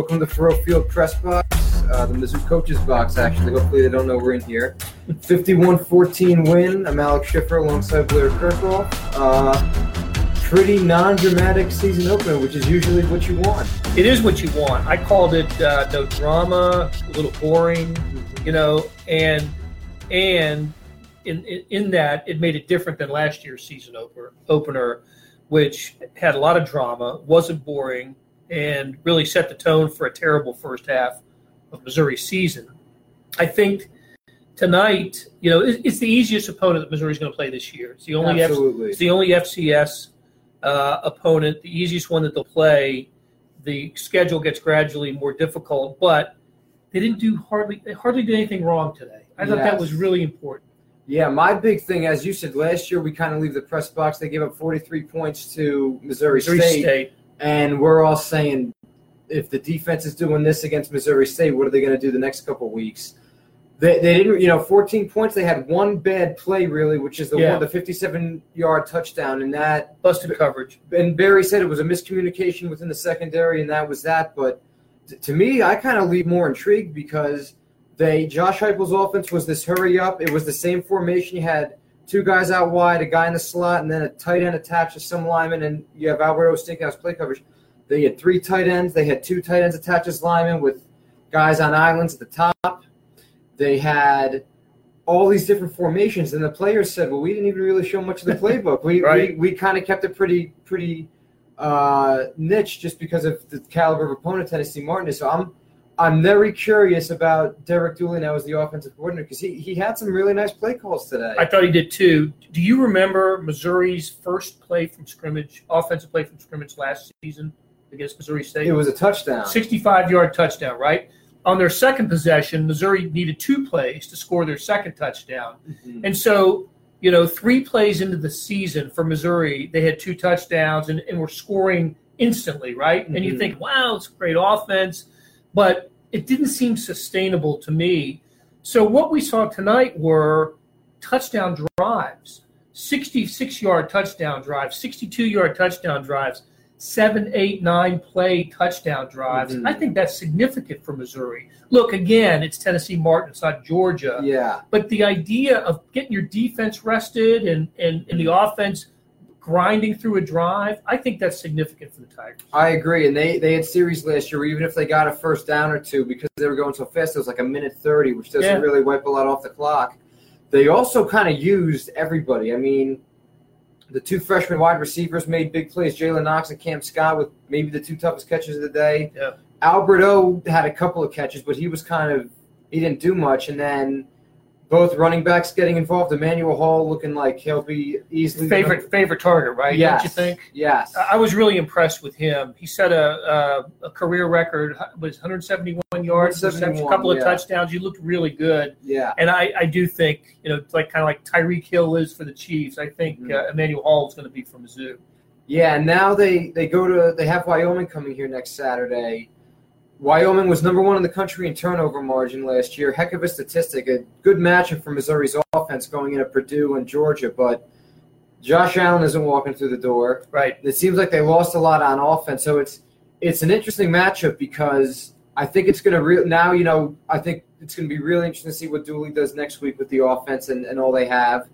Welcome to Faurot Field Press Box, uh, the Mizzou Coaches Box, actually. Hopefully, they don't know we're in here. 51 14 win. I'm Alex Schiffer alongside Blair Kerkhoff. Uh, pretty non dramatic season opener, which is usually what you want. It is what you want. I called it uh, no drama, a little boring, you know, and and in, in, in that it made it different than last year's season opener, opener, which had a lot of drama, wasn't boring, and really set the tone for a terrible first half of Missouri's season. I think tonight, you know, it's the easiest opponent that Missouri's going to play this year. It's the only F, Absolutely. it's the only FCS uh, opponent, the easiest one that they'll play. The schedule gets gradually more difficult, but they didn't do hardly they hardly did anything wrong today. I thought that was really important. Yeah, my big thing, as you said, last year we kind of leave the press box. They gave up 43 points to Missouri, Missouri State, State. And we're all saying, if the defense is doing this against Missouri State, what are they going to do the next couple of weeks? They, they didn't, you know, 14 points. They had one bad play, really, which is the Yeah. one, the 57 yard touchdown, and that busted coverage. and Barry said it was a miscommunication within the secondary, and that was that. But t- to me, I kind of leave more intrigued because they Josh Heupel's offense was this hurry up. It was the same formation. he had two guys out wide, a guy in the slot, and then a tight end attached to some lineman, and you have Alberto Stinkhouse play coverage. They had three tight ends. They had two tight ends attached as linemen with guys on islands at the top. They had all these different formations, and the players said, "Well, we didn't even really show much of the playbook. We Right. we, we kind of kept it pretty pretty uh, niche just because of the caliber of opponent Tennessee Martin is." So I'm I'm very curious about Derek Dooley now as the offensive coordinator because he, he had some really nice play calls today. I thought he did too. Do you remember Missouri's first play from scrimmage, offensive play from scrimmage last season against Missouri State? it was a touchdown. 65 yard touchdown, right? On their second possession, Missouri needed two plays to score their second touchdown. Mhm. And so, you know, three plays into the season for Missouri, they had two touchdowns and, and were scoring instantly, right? And you Mhm. think, wow, it's a great offense. But it didn't seem sustainable to me. So what we saw tonight were touchdown drives 66 yard touchdown drives, 62 yard touchdown drives, seven, eight, nine play touchdown drives. Mhm. I think that's significant for Missouri. Look, again, it's Tennessee Martin, it's not Georgia. Yeah, But the idea of getting your defense rested and, and, and the offense grinding through a drive, I think that's significant for the Tigers. I agree. And they, they had series last year where even if they got a first down or two because they were going so fast, it was like a minute 30, which doesn't Yeah. really wipe a lot off the clock. They also kind of used everybody. I mean, the two freshman wide receivers made big plays. Jalen Knox and Kam Scott with maybe the two toughest catches of the day. Yeah. Alberto had a couple of catches, but he was kind of he didn't do much. And then both running backs getting involved. Emmanuel Hall looking like he'll be easily Favorite favorite target, right? Yes. Don't you think? Yes. I was really impressed with him. He set a, a, a career record, was 171 yards, reception, a couple of yeah. touchdowns. You looked really good. yeah. And I, I do think, you know, it's like kind of like Tyreek Hill is for the Chiefs. I think Mhm. uh, Emmanuel Hall is going to be for Mizzou. Yeah, and now they they go to they have Wyoming coming here next Saturday. Wyoming was number one in the country in turnover margin last year. Heck of a statistic. A good matchup for Missouri's offense going into Purdue and Georgia, but Josh Allen isn't walking through the door. Right. It seems like they lost a lot on offense, so it's it's an interesting matchup because I think it's going to re- now. You know, I think it's going to be really interesting to see what Dooley does next week with the offense and, and all they have,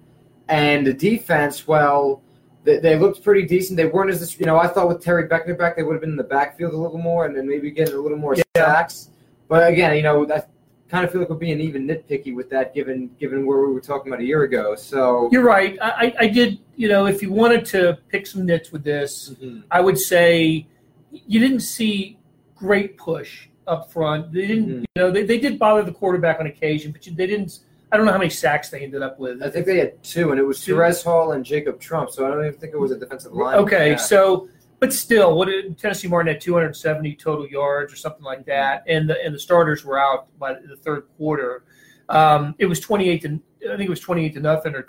and the defense. Well, they, they looked pretty decent. They weren't as you know. I thought with Terry Beckner back, they would have been in the backfield a little more and then maybe getting a little more Yeah. sacks. But again, you know, I kind of feel like we're being even nitpicky with that, given given where we were talking about a year ago. So. You're right. I, I did, you know, if you wanted to pick some nits with this, Mhm. I would say you didn't see great push up front. They didn't, Mhm. you know, they, they did bother the quarterback on occasion, but you, they didn't. I don't know how many sacks they ended up with. I think they had two, and it was Two. Terez Hall and Jacob Trump. So I don't even think it was a defensive line. Okay, Yeah. so but still, what did Tennessee Martin had 270 total yards or something like that, and the and the starters were out by the third quarter. Um, it was 28 to I think it was 28 to nothing or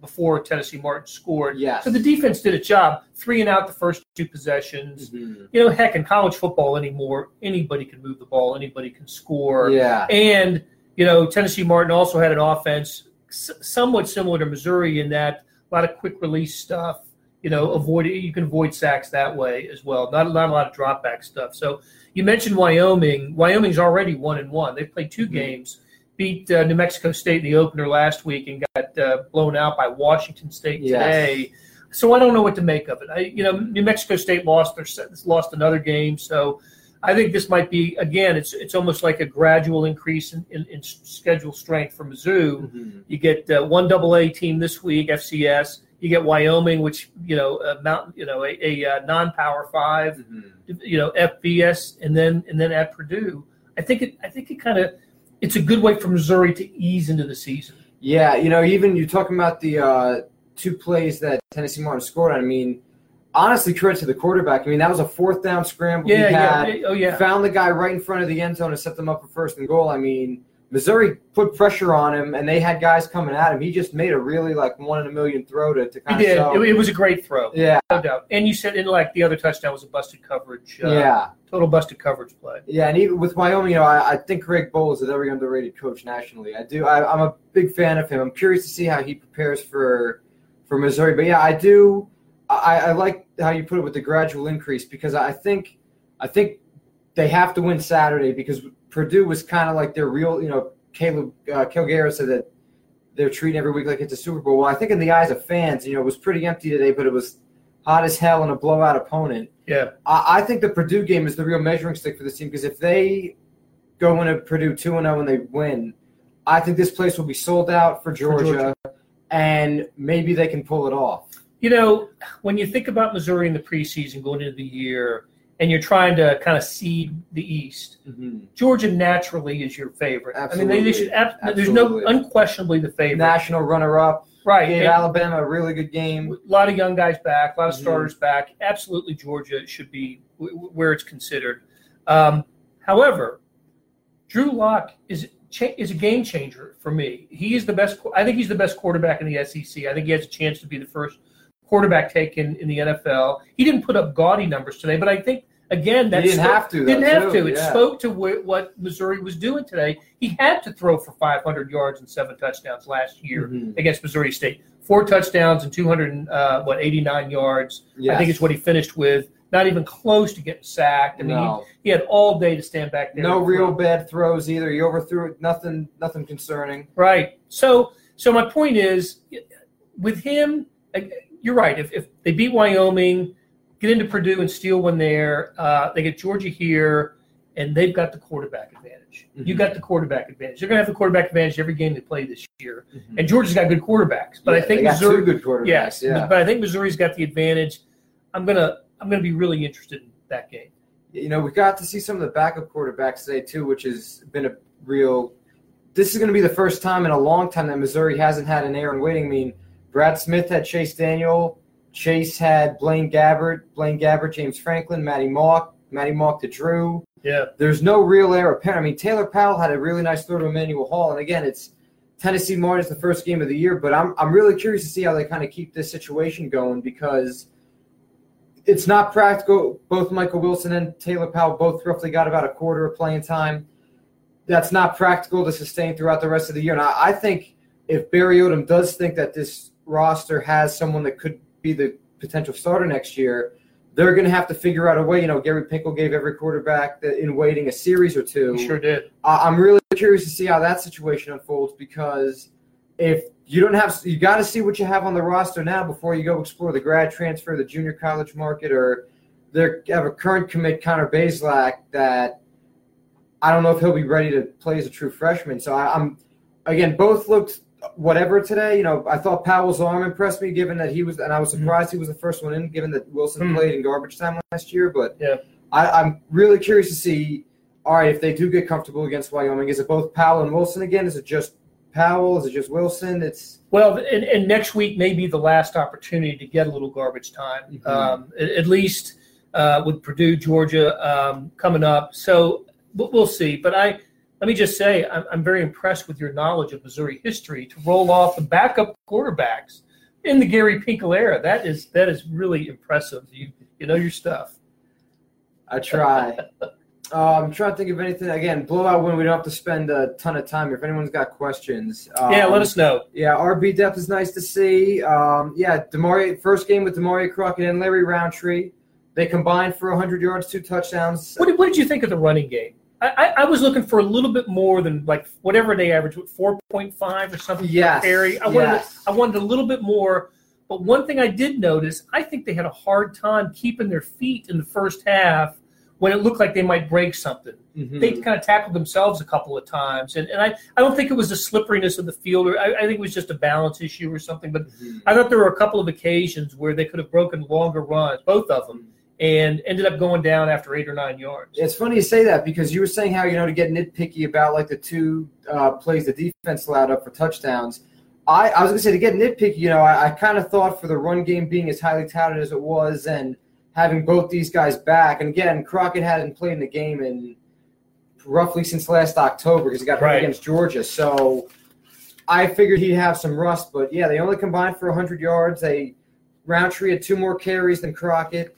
before Tennessee Martin scored. yes. So the defense did a job, three and out the first two possessions. Mhm. You know, heck, in college football anymore, anybody can move the ball, anybody can score. Yeah. And, you know, Tennessee Martin also had an offense s- somewhat similar to Missouri in that a lot of quick release stuff. you know, avoid you can avoid sacks that way as well. Not not a lot of drop back stuff. So you mentioned Wyoming. Wyoming's already one and one. They've played 2 mm-hmm. games. Beat uh, New Mexico State in the opener last week and got uh, blown out by Washington State today. So I don't know what to make of it. I, you know, New Mexico State lost their lost another game. So I think this might be again. It's it's almost like a gradual increase in, in, in schedule strength for Mizzou. Mm-hmm. You get uh, one double A team this week, FCS. You get Wyoming, which you know, a mountain, you know, a, a, uh, non-power 5 mm-hmm. you know, FBS, and then and then at Purdue. I think it. I think it kind of. It's a good way for Missouri to ease into the season. Yeah, you know, even you're talking about the uh, two plays that Tennessee Martin scored. I mean, honestly, credit to the quarterback. I mean, that was a fourth down scramble. Yeah, yeah, yeah. Oh, yeah. Found the guy right in front of the end zone and set them up for first and goal. I mean, Missouri put pressure on him, and they had guys coming at him. He just made a really like one in a million throw to, to kind he of. He did. It, it, was a great throw. Yeah, no doubt. And you said in like the other touchdown was a busted coverage. Uh, yeah, total busted coverage play. Yeah, and even with Wyoming, you know, I, I think Craig Bohl is a very underrated coach nationally. I do. I, I'm a big fan of him. I'm curious to see how he prepares for for Missouri. But yeah, I do. I, I like how you put it with the gradual increase because I think I think they have to win Saturday because Purdue was kind of like their real, you know, Caleb uh, Calgary said that they're treating every week like it's a Super Bowl. Well, I think in the eyes of fans, you know, it was pretty empty today, but it was hot as hell and a blowout opponent. Yeah, I, I think the Purdue game is the real measuring stick for this team because if they go into Purdue two and zero oh and they win, I think this place will be sold out for Georgia, for Georgia, and maybe they can pull it off. You know, when you think about Missouri in the preseason going into the year, and you're trying to kind of seed the East, mm-hmm. Georgia naturally is your favorite. Absolutely. I mean, they, they should. Absolutely. There's no unquestionably the favorite. National runner-up. Right. Gave Alabama a really good game. A lot of young guys back, a lot of mm-hmm. starters back. Absolutely, Georgia should be w- where it's considered. Um, however, Drew Lock is is a game changer for me. He is the best. I think he's the best quarterback in the SEC. I think he has a chance to be the first quarterback taken in the NFL. He didn't put up gaudy numbers today, but I think again that didn't spoke, have to. Didn't have too. to. It yeah. spoke to what Missouri was doing today. He had to throw for 500 yards and seven touchdowns last year mm-hmm. against Missouri State. Four touchdowns and 200 uh, what 89 yards. Yes. I think is what he finished with. Not even close to getting sacked. I mean, no. he, he, had all day to stand back there. No real bad throws either. He overthrew it. Nothing. Nothing concerning. Right. So, so my point is, with him, you're right. If, if they beat Wyoming, get into Purdue and steal one there, uh, they get Georgia here, and they've got the quarterback advantage. Mm-hmm. You got the quarterback advantage. They're going to have the quarterback advantage every game they play this year. Mm-hmm. And Georgia's got good quarterbacks, but yeah, I think Missouri good quarterbacks. Yes, yeah. but I think Missouri's got the advantage. I'm gonna I'm gonna be really interested in that game. You know, we got to see some of the backup quarterbacks today too, which has been a real. This is going to be the first time in a long time that Missouri hasn't had an Aaron waiting. I mean, Brad Smith had Chase Daniel. Chase had Blaine Gabbert, Blaine Gabbert, James Franklin, Maty Mauk, Maty Mauk to Drew. Yeah. There's no real heir apparent. I mean, Taylor Powell had a really nice throw to Emmanuel Hall. And again, it's Tennessee Martin's the first game of the year, but I'm, I'm really curious to see how they kind of keep this situation going because it's not practical. Both Michael Wilson and Taylor Powell both roughly got about a quarter of playing time. That's not practical to sustain throughout the rest of the year. And I, I think if Barry Odom does think that this roster has someone that could be the potential starter next year, they're going to have to figure out a way. You know, Gary Pinkel gave every quarterback in waiting a series or two. He sure did. I'm really curious to see how that situation unfolds because if you don't have, you got to see what you have on the roster now before you go explore the grad transfer, the junior college market, or they have a current commit Connor Bazelak that I don't know if he'll be ready to play as a true freshman. So I, I'm again both looked whatever today. You know, I thought Powell's arm impressed me, given that he was, and I was mm-hmm. surprised mm-hmm. he was the first one in, given that Wilson mm-hmm. played in garbage time last year. But yeah, I, am really curious to see. All right, if they do get comfortable against Wyoming, is it both Powell and Wilson again? Is it just Powell? Is it just Wilson? It's well, and, and next week may be the last opportunity to get a little garbage time, mm-hmm. um, at, at, least uh, with Purdue, Georgia um, coming up. So we'll see. But I let me just say, I'm, I'm very impressed with your knowledge of Missouri history to roll off the backup quarterbacks in the Gary Pinkel era. That is that is really impressive. You you know your stuff. I try. Uh, I'm trying to think of anything. Again, blowout win. We don't have to spend a ton of time. If anyone's got questions, um, yeah, let us know. Yeah, RB depth is nice to see. Um, yeah, Damarea first game with Damarea Crockett and Larry Rountree. They combined for 100 yards, two touchdowns. What did, what did you think of the running game? I, I, was looking for a little bit more than like whatever they average, four point five or something Yes, per carry. I wanted yes. I wanted a little bit more. But one thing I did notice, I think they had a hard time keeping their feet in the first half when it looked like they might break something. Mhm. They kind of tackled themselves a couple of times, and, and I, I don't think it was the slipperiness of the field, or I, I think it was just a balance issue or something. But Mhm. I thought there were a couple of occasions where they could have broken longer runs, both of them, and ended up going down after eight or nine yards. It's funny you say that because you were saying how you know to get nitpicky about like the two uh, plays the defense allowed up for touchdowns. I, I was gonna say to get nitpicky, you know, I, I kind of thought for the run game being as highly touted as it was, and having both these guys back, and again, Crockett hadn't played in the game in roughly since last October because he got hurt Right. against Georgia. So I figured he'd have some rust, but yeah, they only combined for 100 yards. They Rountree had two more carries than Crockett,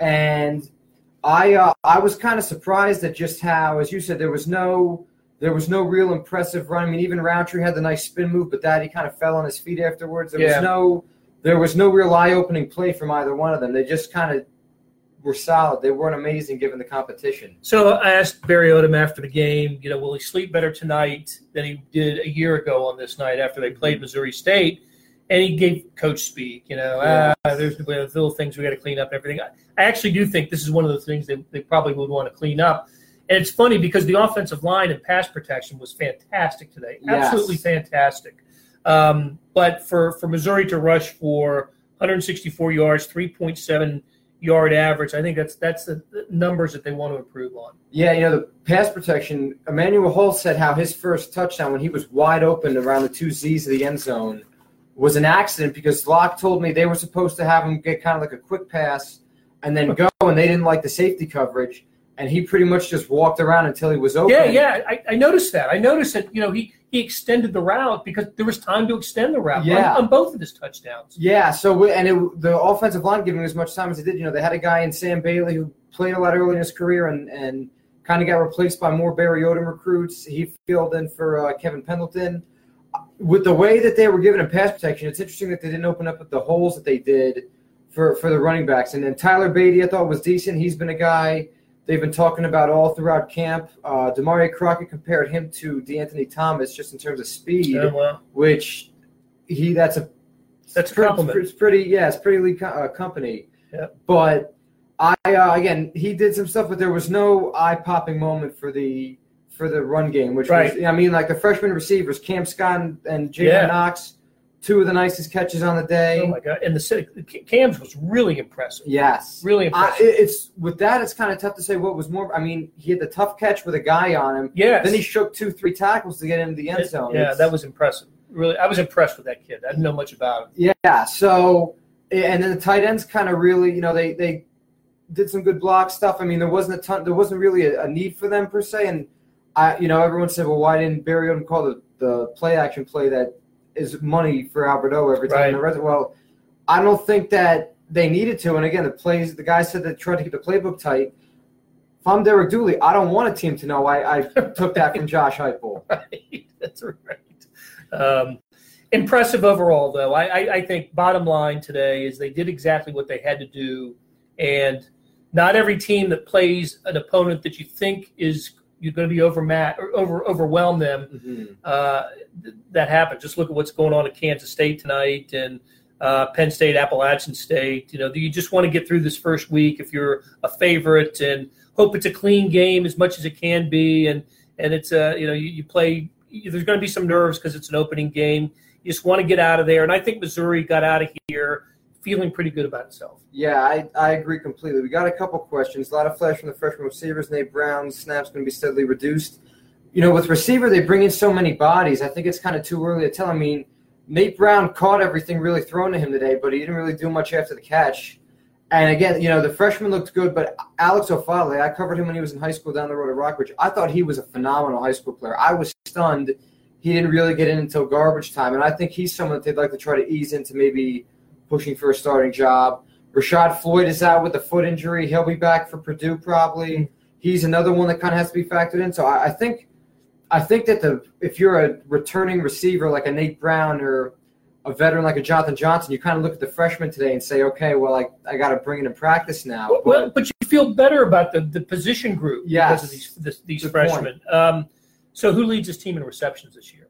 and I uh, I was kind of surprised at just how, as you said, there was no there was no real impressive run. I mean, even Rountree had the nice spin move, but that he kind of fell on his feet afterwards. There Yeah. was no there was no real eye opening play from either one of them. They just kind of were solid. They weren't amazing given the competition. So I asked Barry Odom after the game, you know, will he sleep better tonight than he did a year ago on this night after they played Missouri State? And he gave coach speak, you know, Yeah. ah, there's little things we got to clean up and everything. I, actually do think this is one of the things that they probably would want to clean up. And it's funny because the offensive line and pass protection was fantastic today. Yes. Absolutely fantastic. Um, but for, for Missouri to rush for 164 yards, 3.7 yard average, I think that's that's the the numbers that they want to improve on. Yeah, you know, the pass protection, Emmanuel Hall said how his first touchdown when he was wide open around the two Z's of the end zone was an accident because Lock told me they were supposed to have him get kind of like a quick pass and then go, and they didn't like the safety coverage. And he pretty much just walked around until he was open. Yeah, yeah, I, I noticed that. I noticed that you know he he extended the route because there was time to extend the route Yeah. on, on both of his touchdowns. Yeah, so we, and it, the offensive line giving as much time as it did. You know, they had a guy in Sam Bailey who played a lot early in his career and, and kind of got replaced by more Barry Odom recruits. He filled in for uh, Kevin Pendleton. With the way that they were given him pass protection, it's interesting that they didn't open up the holes that they did for, for the running backs. And then Tyler Beatty, I thought was decent. He's been a guy they've been talking about all throughout camp. Uh, Damarea Crockett compared him to De'Anthony Thomas just in terms of speed, Yeah, which he that's a That's a pretty- compliment. It's pretty, yeah, it's pretty elite co- uh, company. Yeah. But I uh, again, he did some stuff, but there was no eye popping moment for the for the run game, which Right. was, I mean, like the freshman receivers, Kam Scott and, Jalen Yeah. Knox, two of the nicest catches on the day. oh my god! And the city- Cam's was really impressive. yes. Really impressive. it- it's with that. It's kind of tough to say what was more. I mean, he had the tough catch with a guy on him. Yeah. Then he shook two, three tackles to get into the end zone. Yeah, It's- that was impressive. Really, I was impressed with that kid. I didn't know much about him. Yeah. So, and then the tight ends kind of really, you know, they they did some good block stuff. I mean, there wasn't a ton, there wasn't really a, a need for them per se. And I, you know, everyone said, well, why didn't Barry Odom call the the play action play that is money for Alberto every time? Right. in the Well, I don't think that they needed to. And again, the plays, the guy said they tried to keep the playbook tight. If I'm Derek Dooley, I don't want a team to know I, I took that from Josh Heupel. Right. That's right. Um, impressive overall, though. I, I, I think bottom line today is they did exactly what they had to do, and not every team that plays an opponent that you think is you're going to be overmat or over overwhelm them. Uh, th- that happened. Just look at what's going on at Kansas State tonight and uh, Penn State, Appalachian State. You know, you just want to get through this first week if you're a favorite and hope it's a clean game as much as it can be. And and it's a you know you, you play. There's going to be some nerves because it's an opening game. You just want to get out of there. And I think Missouri got out of here feeling pretty good about itself. Yeah, I, I agree completely. We got a couple questions. A lot of flash from the freshman receivers. Nate Brown's snaps going to be steadily reduced. You know, with receiver, they bring in so many bodies. I think it's kind of too early to tell. I mean, Nate Brown caught everything really thrown to him today, but he didn't really do much after the catch. And again, you know, the freshman looked good, but Alex Ofale, I covered him when he was in high school down the road at Rockbridge. I thought he was a phenomenal high school player. I was stunned he didn't really get in until garbage time. And I think he's someone that they'd like to try to ease into maybe pushing for a starting job. Richaud Floyd is out with a foot injury. He'll be back for Purdue probably. he's another one that kind of has to be factored in. So I, I think, I think that the if you're a returning receiver like a Nate Brown or a veteran like a Jonathan Johnson, you kind of look at the freshman today and say, okay, well, I, I got to bring it in practice now. Well, well, but you feel better about the, the position group Yes. because of these this, these freshmen. Um, so who leads his team in receptions this year?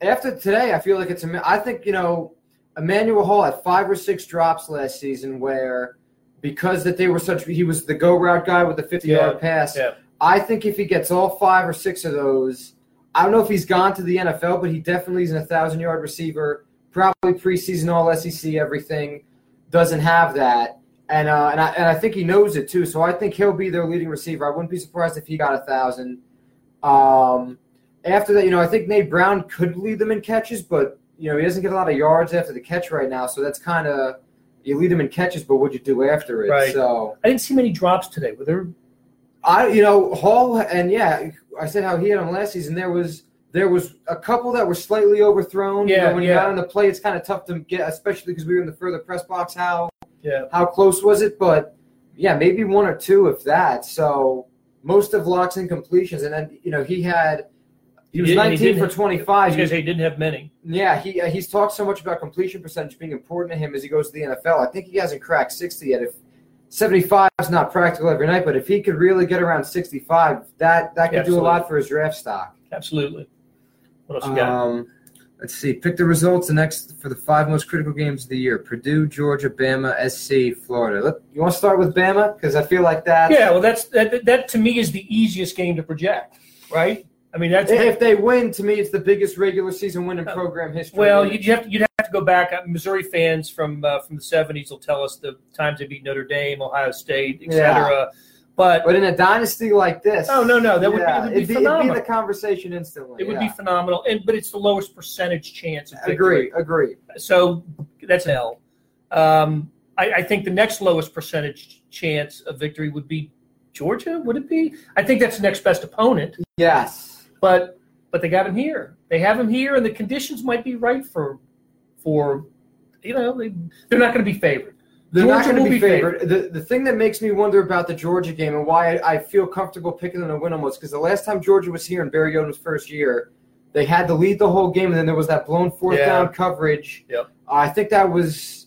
after today, I feel like it's. a- I think you know, Emmanuel Hall had five or six drops last season where because that they were such. He was the go route guy with the fifty Yeah, yard pass. yeah. I think if he gets all five or six of those, I don't know if he's gone to the NFL, but he definitely is a thousand yard receiver. Probably preseason All SEC, everything. Doesn't have that. And, uh, and I and I think he knows it too. So I think he'll be their leading receiver. I wouldn't be surprised if he got a thousand. Um, after that, you know, I think Nate Brown could lead them in catches, but you know he doesn't get a lot of yards after the catch right now. So that's kind of you lead him in catches, but what you do after it? Right. So I didn't see many drops today. Were there? I, you know, Hall and yeah, I said how he had him last season. There was there was a couple that were slightly overthrown. You know, Yeah, when you yeah. got on the play, it's kind of tough to get, especially because we were in the further press box. How Yeah. how close was it? But yeah, maybe one or two, if that. So most of locks and completions, and then you know he had he was He didn't- he 19 for 25. Because he didn't have many. Yeah, he uh, he's talked so much about completion percentage being important to him as he goes to the NFL. I think he hasn't cracked 60 yet. If 75 is not practical every night, but if he could really get around 65, that that could do a lot for his draft stock. Absolutely. What else you got? Um, let's see. Pick the results the next for the five most critical games of the year: Purdue, Georgia, Bama, SC, Florida. Let, you want to start with Bama because I feel like that. yeah. Well, that's that, that. That to me is the easiest game to project, right? I mean, that's If they win, to me, it's the biggest regular season win in program history. Well, you'd have to, you'd have to go back. Uh, Missouri fans from uh, from the '70s will tell us the times they beat Notre Dame, Ohio State, etc. But but in a dynasty like this, oh no, no, that would be, yeah, it would be it'd, be, it'd be the conversation instantly. it would be phenomenal, and but it's the lowest percentage chance of victory. Agree, agree. So that's L. Um, I, I think the next lowest percentage chance of victory would be Georgia. Would it be? I think that's the next best opponent, Yes. But but they got him here. They have him here, and the conditions might be right for for you know they, they're not going to be favored. They're not going to be be favored. The, the thing that makes me wonder about the Georgia game and why I, I feel comfortable picking them to win almost because the last time Georgia was here in Barry Odom's first year, they had to lead the whole game, and then there was that blown fourth Yeah. down coverage. Yep. I think that was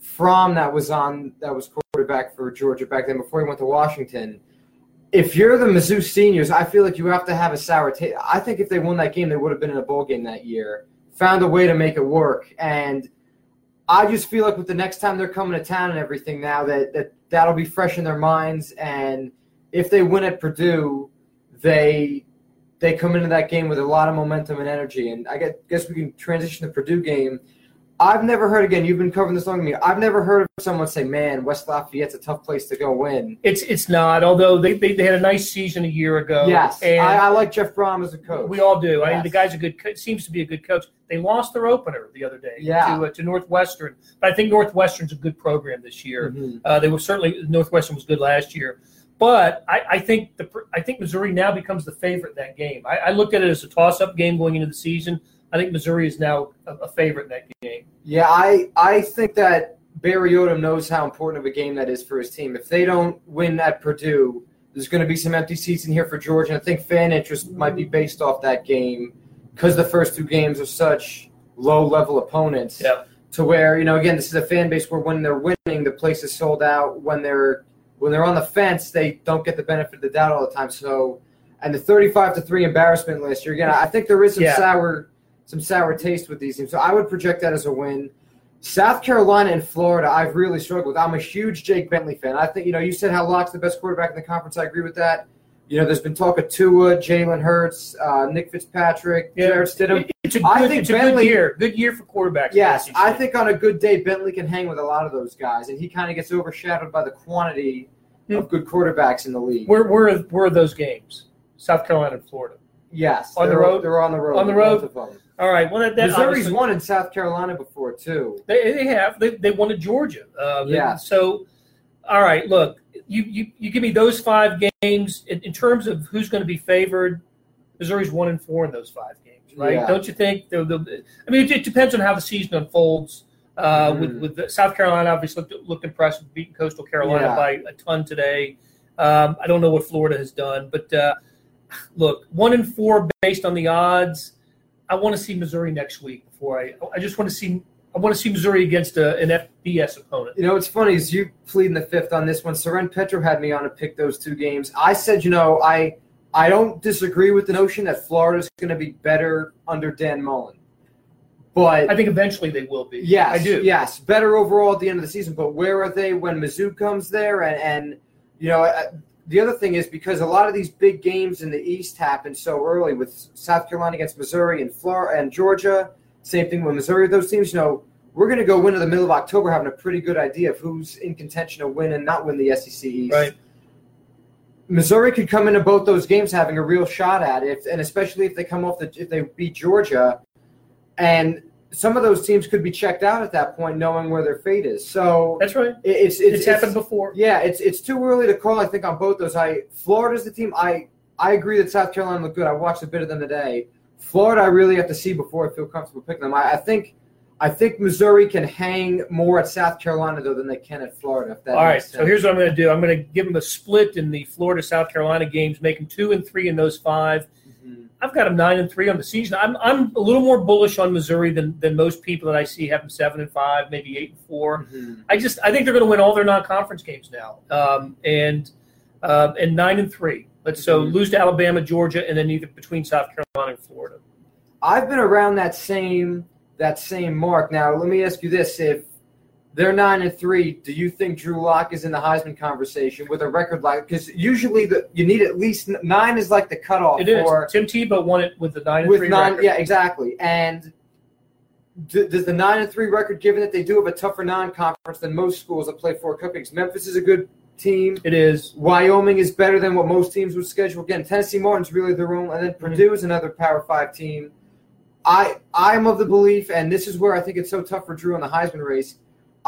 Fromm that was on that was quarterback for Georgia back then before he went to Washington. If you're the Mizzou seniors, I feel like you have to have a sour taste. I think if they won that game, they would have been in a bowl game that year. Found a way to make it work, and I just feel like with the next time they're coming to town and everything now that, that that'll be fresh in their minds. And if they win at Purdue, they they come into that game with a lot of momentum and energy. And I guess we can transition the Purdue game. I've never heard again. You've been covering this long me. I've never heard of someone say, "Man, West Lafayette's a tough place to go win." It's it's not. Although they, they, they had a nice season a year ago. yes, and I, I like Jeff Brohm as a coach. We all do. I mean, the guy's a good. co- Seems to be a good coach. They lost their opener the other day Yeah. to, uh, to Northwestern, but I think Northwestern's a good program this year. Mhm. Uh, they were certainly Northwestern was good last year, but I, I think the I think Missouri now becomes the favorite in that game. I, I looked at it as a toss-up game going into the season. I think Missouri is now a, a favorite in that game. Yeah, I I think that Barry Odom knows how important of a game that is for his team. If they don't win at Purdue, there's going to be some empty seats in here for Georgia. And I think fan interest might be based off that game because the first two games are such low level opponents. Yeah. To where you know, again, this is a fan base where when they're winning, the place is sold out. When they're when they're on the fence, they don't get the benefit of the doubt all the time. So, and the 35 to three embarrassment last year. Again, I think there is some Yeah. sour some sour taste with these teams. So I would project that as a win. South Carolina and Florida, I've really struggled with. I'm a huge Jake Bentley fan. I think, you know, you said how Lock's the best quarterback in the conference. I agree with that. You know, there's been talk of Tua, Jalen Hurts, uh, Nick Fitzpatrick, Yeah. Jarrett Stidham. It's a I good, think it's a good Bentley- year. Good year for quarterbacks. Yes, I think on a good day, Bentley can hang with a lot of those guys, and he kind of gets overshadowed by the quantity of good quarterbacks in the league. Where where are, where are those games? South Carolina and Florida. yes, On the road? They're on the road. On the road? All right. Well, that, that Missouri's won in South Carolina before too. They, they have. They, they won at Georgia. Uh, Yeah. So, all right. Look, you, you, you give me those five games in, in terms of who's going to be favored. Missouri's one and four in those five games, right? Yeah. Don't you think? They'll- they'll- I mean, it, it depends on how the season unfolds. Uh, Mhm. With with the, South Carolina, obviously looked, looked impressive, beating Coastal Carolina Yeah. by a ton today. Um, I don't know what Florida has done, but uh, look, one and four based on the odds. I want to see Missouri next week before I. I just want to see. I want to see Missouri against a, an FBS opponent. You know, what's funny is you plead in the fifth on this one. Soren Petro had me on to pick those two games. I said, you know, I I don't disagree with the notion that Florida's going to be better under Dan Mullen. But I think eventually they will be. Yes, I do. Yes, better overall at the end of the season. But where are they when Mizzou comes there? And, and you know, uh, the other thing is because a lot of these big games in the East happen so early with South Carolina against Missouri and Florida and Georgia. Same thing with Missouri. Those teams, you know, we're going to go into the middle of October having a pretty good idea of who's in contention to win and not win the SEC East. Right. Missouri could come into both those games having a real shot at it, and especially if they come off the if they beat Georgia, and some of those teams could be checked out at that point, knowing where their fate is. So That's right. it- it's it's, It's, happened before. Yeah, it's it's too early to call. I think on both those. I Florida's the team. I I agree that South Carolina looked good. I watched a bit of them today. Florida, I really have to see before I feel comfortable picking them. I, I think I think Missouri can hang more at South Carolina though than they can at Florida. If that All right. makes So sense. here's what I'm going to do. I'm going to give them a split in the Florida South Carolina games, make them two and three in those five. I've got them nine and three on the season. I'm I'm a little more bullish on Missouri than than most people that I see have them seven and five, maybe eight and four. Mhm. I just I think they're going to win all their non-conference games now, um, and um, and nine and three. Let's so Mhm. lose to Alabama, Georgia, and then either between South Carolina and Florida. I've been around that same that same mark. Now, let me ask you this: If they're nine and three, do you think Drew Lock is in the Heisman conversation with a record like? Because usually the you need at least nine is like the cutoff It is. for Tim Tebow won it with the nine and with three nine. record. Yeah, exactly. And d- does the nine and three record, given that they do have a tougher non-conference than most schools that play four cupcakes, Memphis is a good team. It is. Wyoming is better than what most teams would schedule. Again, Tennessee Martin's really their own, and then mm-hmm. Purdue is another Power Five team. I I'm of the belief, and this is where I think it's so tough for Drew in the Heisman race.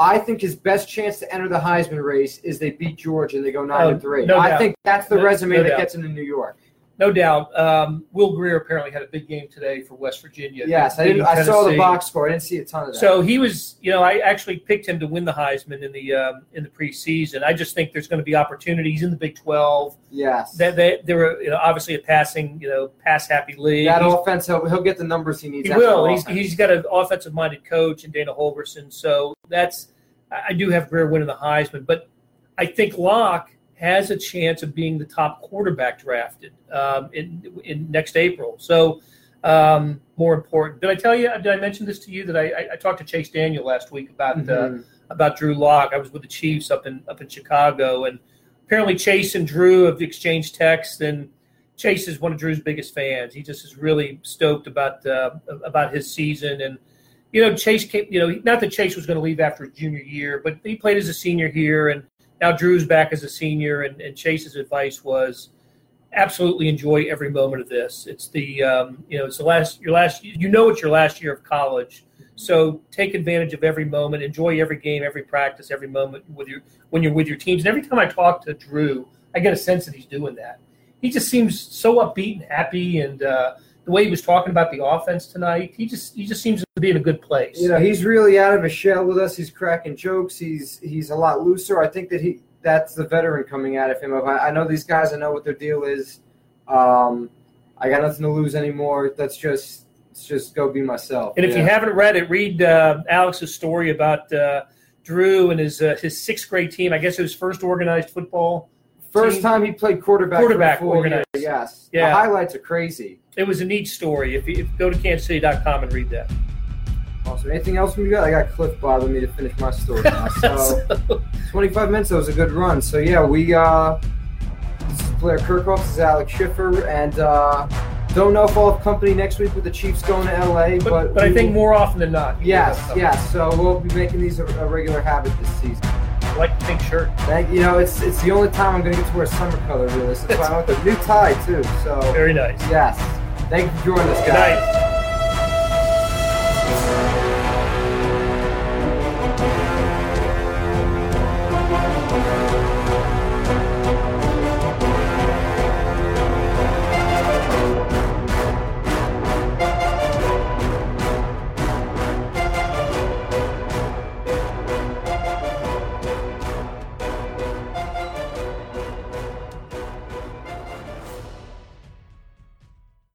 I think his best chance to enter the Heisman race is they beat Georgia and they go nine Oh, and three. no I doubt. think that's the No- resume no that doubt. gets him to New York. No doubt. Um, Will Grier apparently had a big game today for West Virginia. Yes, I, didn't, I saw the box score. I didn't see a ton of that. So he was, you know, I actually picked him to win the Heisman in the um, in the preseason. I just think there's going to be opportunities in the Big Twelve. yes, That they, they're you know, obviously a passing, you know, pass happy league. that He's- offense, he'll, he'll get the numbers he needs. he will. He's, he's got an offensive minded coach and Dana Holgorsen. So that's I I do have Grier winning the Heisman, but I think Lock has a chance of being the top quarterback drafted um, in in next April. So um, more important. Did I tell you? Did I mention this to you that I, I, I talked to Chase Daniel last week about uh, Mhm. about Drew Lock. I was with the Chiefs up in up in Chicago, and apparently Chase and Drew have exchanged texts. And Chase is one of Drew's biggest fans. He just is really stoked about uh, about his season. And you know, Chase came. You know, not that Chase was going to leave after his junior year, but he played as a senior here, and now Drew's back as a senior. And, and Chase's advice was absolutely enjoy every moment of this. It's the um, you know it's the last your last you know it's your last year of college. So take advantage of every moment, enjoy every game, every practice, every moment with your when you're with your teams. And every time I talk to Drew, I get a sense that he's doing that. He just seems so upbeat and happy, and uh, the way he was talking about the offense tonight, he just he just seems to be in a good place. You know, he's really out of his shell with us. He's cracking jokes. He's he's a lot looser. I think that he that's the veteran coming out of him. I, I know these guys. I know what their deal is. Um, I got nothing to lose anymore. Let's just let's just go be myself. And if you haven't read it, read uh, Alex's story about uh, Drew and his uh, his sixth grade team. I guess it was first organized football. First team- time he played quarterback, Quarterback for a full year. Yes, Yeah. the highlights are crazy. It was a neat story. If you, if you go to kansascity.com and read that. Awesome. Anything else from you guys? I got Cliff bothering me to finish my story now. So 25 minutes. That was a good run. So yeah, we uh, this is Blair Kerkhoff. This is Alex Schiffer, and uh, don't know if I'll have company next week with the Chiefs going to LA, but, but but I think more often than not. Yes, yes. So we'll be making these a, a regular habit this season. I like the pink shirt. Thank you. Know it's it's the only time I'm going to get to wear summer color. Really, that's why I want the new tie too. So Very nice. yes, thank you for joining us, Good night.